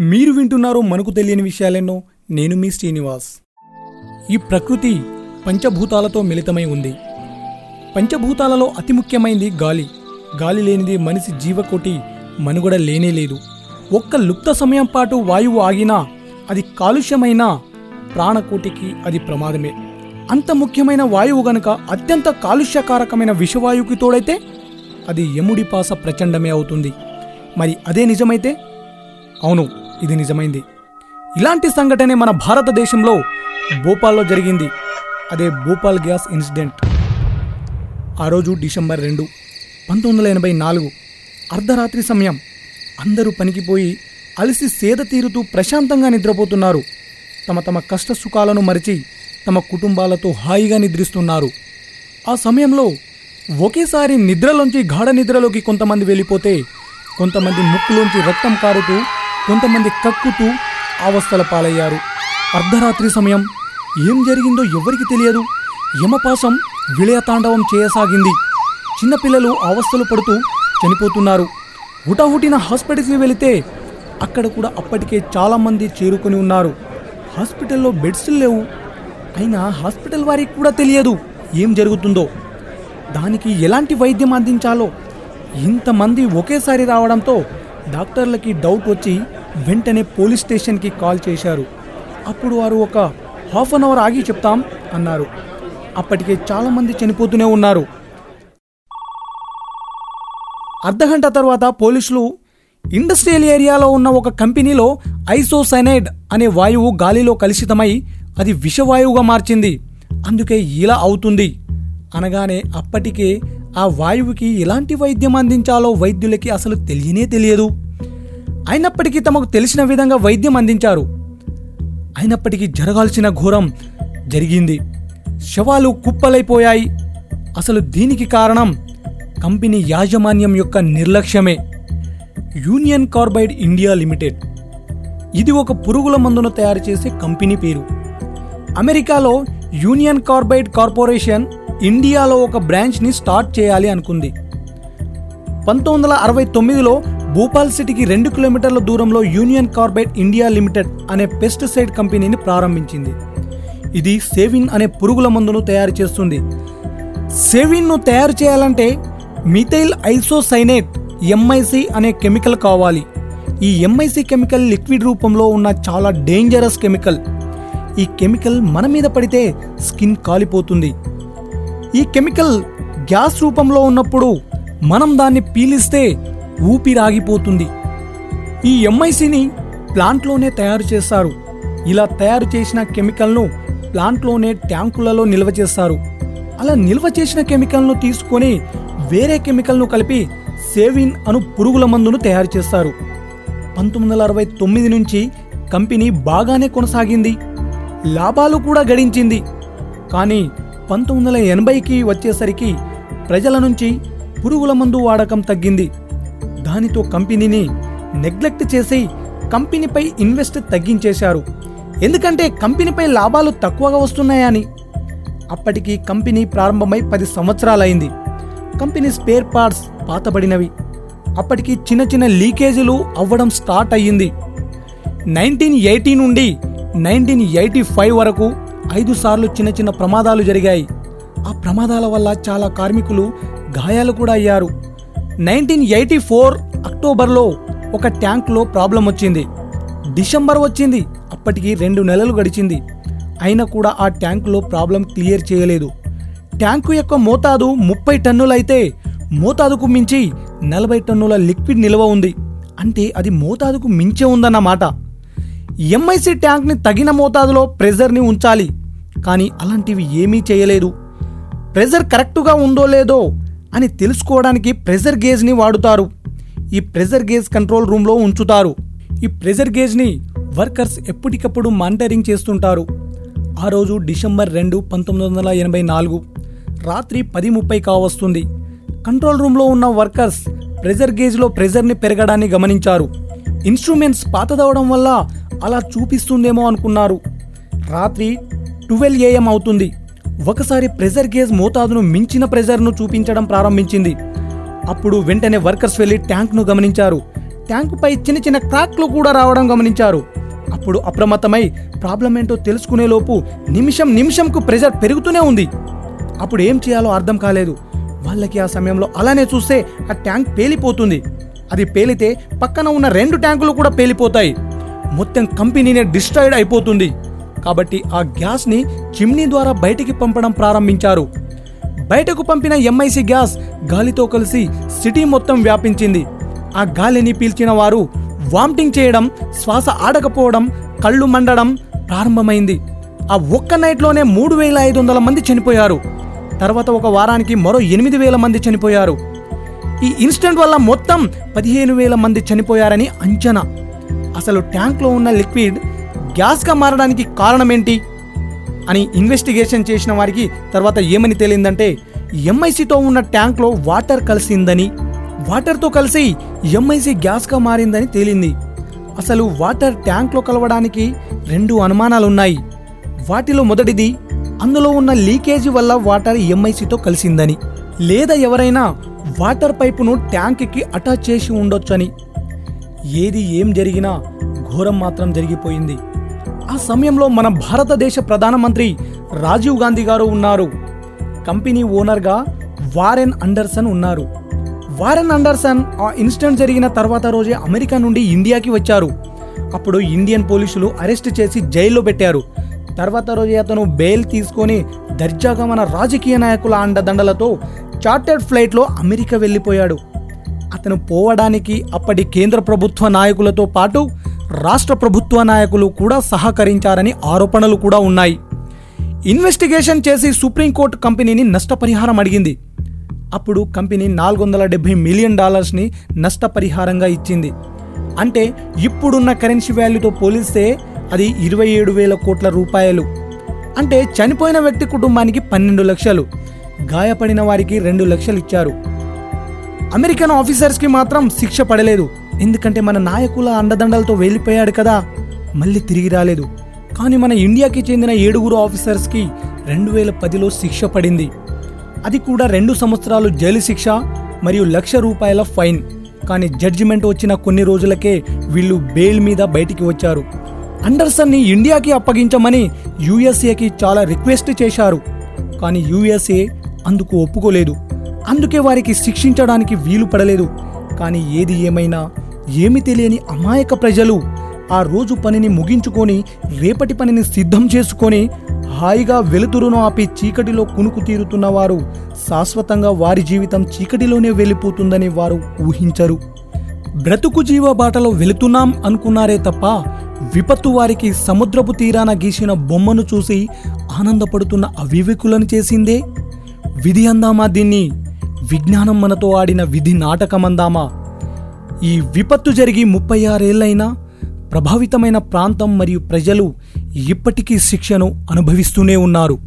మీరు వింటున్నారు మనకు తెలియని విషయాలెన్నో నేను మీ శ్రీనివాస్. ఈ ప్రకృతి పంచభూతాలతో మిళితమై ఉంది. పంచభూతాలలో అతి ముఖ్యమైనది గాలి. గాలి లేనిది మనిషి జీవకోటి మనుగడ లేనే లేదు. ఒక్క లుప్త సమయం పాటు వాయువు ఆగినా అది కాలుష్యమైన ప్రాణకోటికి అది ప్రమాదమే. అంత ముఖ్యమైన వాయువు గనుక అత్యంత కాలుష్యకారకమైన విషవాయువుకి తోడైతే అది యముడి పాస ప్రచండమే అవుతుంది. మరి అదే నిజమైతే? అవును. ఇది నిజమైంది. ఇలాంటి సంఘటనే మన భారతదేశంలో భోపాల్లో జరిగింది. అదే భోపాల్ గ్యాస్ ఇన్సిడెంట్. ఆ రోజు డిసెంబర్ రెండు పంతొమ్మిది వందల ఎనభై నాలుగు అర్ధరాత్రి సమయం. అందరూ పనికిపోయి అలసి సేద తీరుతూ ప్రశాంతంగా నిద్రపోతున్నారు. తమ తమ కష్ట సుఖాలను మరిచి తమ కుటుంబాలతో హాయిగా నిద్రిస్తున్నారు. ఆ సమయంలో ఒకేసారి నిద్రలోంచి గాఢ నిద్రలోకి కొంతమంది వెళ్ళిపోతే కొంతమంది ముక్కులోంచి రక్తం కారుతూ కొంతమంది కక్కుతూ అవస్థల పాలయ్యారు. అర్ధరాత్రి సమయం. ఏం జరిగిందో ఎవరికి తెలియదు. యమపాసం విలయతాండవం చేయసాగింది. చిన్నపిల్లలు అవస్థలు పడుతూ చనిపోతున్నారు. హుటాహుటిన హాస్పిటల్కి వెళితే అక్కడ కూడా అప్పటికే చాలామంది చేరుకొని ఉన్నారు. హాస్పిటల్లో బెడ్స్ లేవు. అయినా హాస్పిటల్ వారికి కూడా తెలియదు ఏం జరుగుతుందో. దానికి ఎలాంటి వైద్యం అందించాలో? ఇంతమంది ఒకేసారి రావడంతో డాక్టర్లకి డౌట్ వచ్చి వెంటనే పోలీస్ స్టేషన్కి కాల్ చేశారు. అప్పుడు వారు ఒక హాఫ్ అన్ అవర్ ఆగి చెప్తాం అన్నారు. అప్పటికే చాలామంది చనిపోతూనే ఉన్నారు. అర్ధగంట తర్వాత పోలీసులు ఇండస్ట్రియల్ ఏరియాలో ఉన్న ఒక కంపెనీలో ఐసోసైనైడ్ అనే వాయువు గాలిలో కలుషితమై అది విషవాయువుగా మార్చింది. అందుకే ఇలా అవుతుంది. అనగానే అప్పటికే ఆ వాయువుకి ఎలాంటి వైద్యం అందించాలో వైద్యులకి అసలు తెలియనే తెలియదు. అయినప్పటికీ తమకు తెలిసిన విధంగా వైద్యం అందించారు. అయినప్పటికీ జరగాల్సిన ఘోరం జరిగింది. శవాలు కుప్పలైపోయాయి. అసలు దీనికి కారణం కంపెనీ యాజమాన్యం యొక్క నిర్లక్ష్యమే. Union Carbide India Limited. ఇది ఒక పురుగుల మందును తయారు చేసే కంపెనీ పేరు. అమెరికాలో యూనియన్ కార్బైడ్ కార్పొరేషన్ ఇండియాలో ఒక బ్రాంచ్ని స్టార్ట్ చేయాలి అనుకుంది. పంతొమ్మిది వందల అరవై తొమ్మిదిలో భూపాల్ సిటీకి రెండు కిలోమీటర్ల దూరంలో యూనియన్ కార్బైడ్ ఇండియా లిమిటెడ్ అనే పెస్టిసైడ్ కంపెనీని ప్రారంభించింది. ఇది సేవిన్ అనే పురుగుల మందును తయారు చేస్తుంది. సేవిన్ను తయారు చేయాలంటే మిథైల్ ఐసోసైనేట్ ఎంఐసి అనే కెమికల్ కావాలి. ఈ ఎంఐసి కెమికల్ లిక్విడ్ రూపంలో ఉన్న చాలా డేంజరస్ కెమికల్. ఈ కెమికల్ మన మీద పడితే స్కిన్ కాలిపోతుంది. ఈ కెమికల్ గ్యాస్ రూపంలో ఉన్నప్పుడు మనం దాన్ని పీలిస్తే ఊపిరాగిపోతుంది. ఈ ఎంఐసిని ప్లాంట్లోనే తయారు చేస్తారు. ఇలా తయారు చేసిన కెమికల్ను ప్లాంట్లోనే ట్యాంకులలో నిల్వ చేస్తారు. అలా నిల్వ చేసిన కెమికల్ను తీసుకొని వేరే కెమికల్ను కలిపి సేవిన్ అను పురుగుల మందును తయారు చేస్తారు. పంతొమ్మిది వందల అరవై తొమ్మిది నుంచి కంపెనీ బాగానే కొనసాగింది. లాభాలు కూడా గడించింది. కానీ పంతొమ్మిది వందల ఎనభైకి వచ్చేసరికి ప్రజల నుంచి పురుగుల మందు వాడకం తగ్గింది. దానితో కంపెనీని నెగ్లెక్ట్ చేసి కంపెనీపై ఇన్వెస్ట్ తగ్గించేశారు. ఎందుకంటే కంపెనీపై లాభాలు తక్కువగా వస్తున్నాయని. అప్పటికి కంపెనీ ప్రారంభమై పది సంవత్సరాలైంది. కంపెనీ స్పేర్ పార్ట్స్ పాతబడినవి. అప్పటికి చిన్న చిన్న లీకేజీలు అవ్వడం స్టార్ట్ అయ్యింది. నైన్టీన్ ఎయిటీ నుండి నైన్టీన్ ఎయిటీ ఫైవ్ వరకు ఐదు సార్లు చిన్న చిన్న ప్రమాదాలు జరిగాయి. ఆ ప్రమాదాల వల్ల చాలా కార్మికులు గాయాలు కూడా అయ్యారు. నైన్టీన్ ఎయిటీ ఫోర్ అక్టోబర్లో ఒక ట్యాంక్లో ప్రాబ్లం వచ్చింది. డిసెంబర్ వచ్చింది అప్పటికి రెండు నెలలు గడిచింది. అయినా కూడా ఆ ట్యాంకులో ప్రాబ్లం క్లియర్ చేయలేదు. ట్యాంకు యొక్క మోతాదు ముప్పై టన్నులైతే మోతాదుకు మించి నలభై టన్నుల లిక్విడ్ నిల్వ ఉంది. అంటే అది మోతాదుకు మించే ఉందన్నమాట. ఎంఐసి ట్యాంక్ని తగిన మోతాదులో ప్రెజర్ని ఉంచాలి. కానీ అలాంటివి ఏమీ చేయలేదు. ప్రెజర్ కరెక్టుగా ఉందో లేదో అని తెలుసుకోవడానికి ప్రెజర్ గేజ్ని వాడుతారు. ఈ ప్రెజర్ గేజ్ కంట్రోల్ రూమ్లో ఉంచుతారు. ఈ ప్రెజర్ గేజ్ని వర్కర్స్ ఎప్పటికప్పుడు మానిటరింగ్ చేస్తుంటారు. ఆ రోజు డిసెంబర్ రెండు పంతొమ్మిది వందల ఎనభై నాలుగు రాత్రి పది ముప్పై కావస్తుంది. కంట్రోల్ రూమ్లో ఉన్న వర్కర్స్ ప్రెజర్ గేజ్లో ప్రెజర్ని పెరగడాన్ని గమనించారు. ఇన్స్ట్రుమెంట్స్ పాతదవడం వల్ల అలా చూపిస్తుందేమో అనుకున్నారు. రాత్రి ట్వెల్వ్ ఏఎం అవుతుంది. ఒకసారి ప్రెజర్ గేజ్ మోతాదును మించిన ప్రెజర్ను చూపించడం ప్రారంభించింది. అప్పుడు వెంటనే వర్కర్స్ వెళ్ళి ట్యాంక్ను గమనించారు. ట్యాంకుపై చిన్న చిన్న క్రాక్లు కూడా రావడం గమనించారు. అప్పుడు అప్రమత్తమై ప్రాబ్లం ఏంటో తెలుసుకునేలోపు నిమిషం నిమిషంకు ప్రెజర్ పెరుగుతూనే ఉంది. అప్పుడు ఏం చేయాలో అర్థం కాలేదు. వాళ్ళకి ఆ సమయంలో అలానే చూస్తే ఆ ట్యాంక్ పేలిపోతుంది. అది పేలితే పక్కన ఉన్న రెండు ట్యాంకులు కూడా పేలిపోతాయి. మొత్తం కంపెనీనే డిస్ట్రాయిడ్ అయిపోతుంది. కాబట్టి ఆ గ్యాస్ని చిమ్నీ ద్వారా బయటికి పంపడం ప్రారంభించారు. బయటకు పంపిన ఎంఐసి గ్యాస్ గాలితో కలిసి సిటీ మొత్తం వ్యాపించింది. ఆ గాలిని పీల్చిన వారు వామిటింగ్ చేయడం శ్వాస ఆడకపోవడం కళ్ళు మండడం ప్రారంభమైంది. ఆ ఒక్క నైట్లోనే మూడు వేల ఐదు వందల మంది చనిపోయారు. తర్వాత ఒక వారానికి మరో ఎనిమిది వేల మంది చనిపోయారు. ఈ ఇన్సిడెంట్ వల్ల మొత్తం పదిహేను వేల మంది చనిపోయారని అంచనా. అసలు ట్యాంక్లో ఉన్న లిక్విడ్ గ్యాస్గా మారడానికి కారణమేంటి? అని ఇన్వెస్టిగేషన్ చేసిన వారికి తర్వాత ఏమని తేలిందంటే ఎంఐసితో ఉన్న ట్యాంక్లో వాటర్ కలిసిందని వాటర్తో కలిసి ఎంఐసి గ్యాస్గా మారిందని తేలింది. అసలు వాటర్ ట్యాంక్లో కలవడానికి రెండు అనుమానాలున్నాయి. వాటిలో మొదటిది అందులో ఉన్న లీకేజీ వల్ల వాటర్ ఎంఐసితో కలిసిందని లేదా ఎవరైనా వాటర్ పైపును ట్యాంక్కి అటాచ్ చేసి ఉండొచ్చని. ఏది ఏం జరిగినా ఘోరం మాత్రం జరిగిపోయింది. ఆ సమయంలో మన భారతదేశ ప్రధానమంత్రి రాజీవ్ గాంధీ గారు ఉన్నారు. కంపెనీ ఓనర్గా వారెన్ అండర్సన్ ఉన్నారు. వారెన్ అండర్సన్ ఆ ఇన్సిడెంట్ జరిగిన తర్వాత రోజే అమెరికా నుండి ఇండియాకి వచ్చారు. అప్పుడు ఇండియన్ పోలీసులు అరెస్ట్ చేసి జైల్లో పెట్టారు. తర్వాత రోజే అతను బెయిల్ తీసుకొని దర్జాగా మన రాజకీయ నాయకుల అండదండలతో చార్టర్డ్ ఫ్లైట్లో అమెరికా వెళ్ళిపోయాడు. అతను పోవడానికి అప్పటి కేంద్ర ప్రభుత్వ నాయకులతో పాటు రాష్ట్ర ప్రభుత్వ నాయకులు కూడా సహకరించారని ఆరోపణలు కూడా ఉన్నాయి. ఇన్వెస్టిగేషన్ చేసి సుప్రీంకోర్టు కంపెనీని నష్టపరిహారం అడిగింది. అప్పుడు కంపెనీ నాలుగు వందల డెబ్బై మిలియన్ డాలర్స్ని నష్టపరిహారంగా ఇచ్చింది. అంటే ఇప్పుడున్న కరెన్సీ వాల్యూతో పోలిస్తే అది ఇరవై ఏడు వేల కోట్ల రూపాయలు. అంటే చనిపోయిన వ్యక్తి కుటుంబానికి పన్నెండు లక్షలు గాయపడిన వారికి రెండు లక్షలు ఇచ్చారు. అమెరికన్ ఆఫీసర్స్కి మాత్రం శిక్ష పడలేదు. ఎందుకంటే మన నాయకుల అండదండలతో వెళ్ళిపోయాడు కదా. మళ్ళీ తిరిగి రాలేదు. కానీ మన ఇండియాకి చెందిన ఏడుగురు ఆఫీసర్స్కి రెండు వేల పదిలో శిక్ష పడింది. అది కూడా రెండు సంవత్సరాలు జైలు శిక్ష మరియు లక్ష రూపాయల ఫైన్. కానీ జడ్జిమెంట్ వచ్చిన కొన్ని రోజులకే వీళ్ళు బెయిల్ మీద బయటికి వచ్చారు. అండర్సన్ని ఇండియాకి అప్పగించమని యుఎస్ఏకి చాలా రిక్వెస్ట్ చేశారు. కానీ యుఎస్ఏ అందుకు ఒప్పుకోలేదు. అందుకే వారికి శిక్షించడానికి వీలు పడలేదు. కానీ ఏది ఏమైనా ఏమి తెలియని అమాయక ప్రజలు ఆ రోజు పనిని ముగించుకొని రేపటి పనిని సిద్ధం చేసుకొని హాయిగా వెలుతురును ఆపి చీకటిలో కునుకు తీరుతున్న వారు శాశ్వతంగా వారి జీవితం చీకటిలోనే వెళ్ళిపోతుందని వారు ఊహించరు. బ్రతుకు జీవ బాటలో వెళుతున్నాం అనుకున్నారే తప్ప విపత్తు వారికి సముద్రపు తీరాన గీసిన బొమ్మను చూసి ఆనందపడుతున్న అవివేకులను చేసిందే? విధి అందామా దీన్ని? విజ్ఞానం మనతో ఆడిన విధి నాటకమందామా? ఈ విపత్తు జరిగి ముప్పై ఆరేళ్ళైనా ప్రభావితమైన ప్రాంతం మరియు ప్రజలు ఇప్పటికీ శిక్షను అనుభవిస్తూనే ఉన్నారు.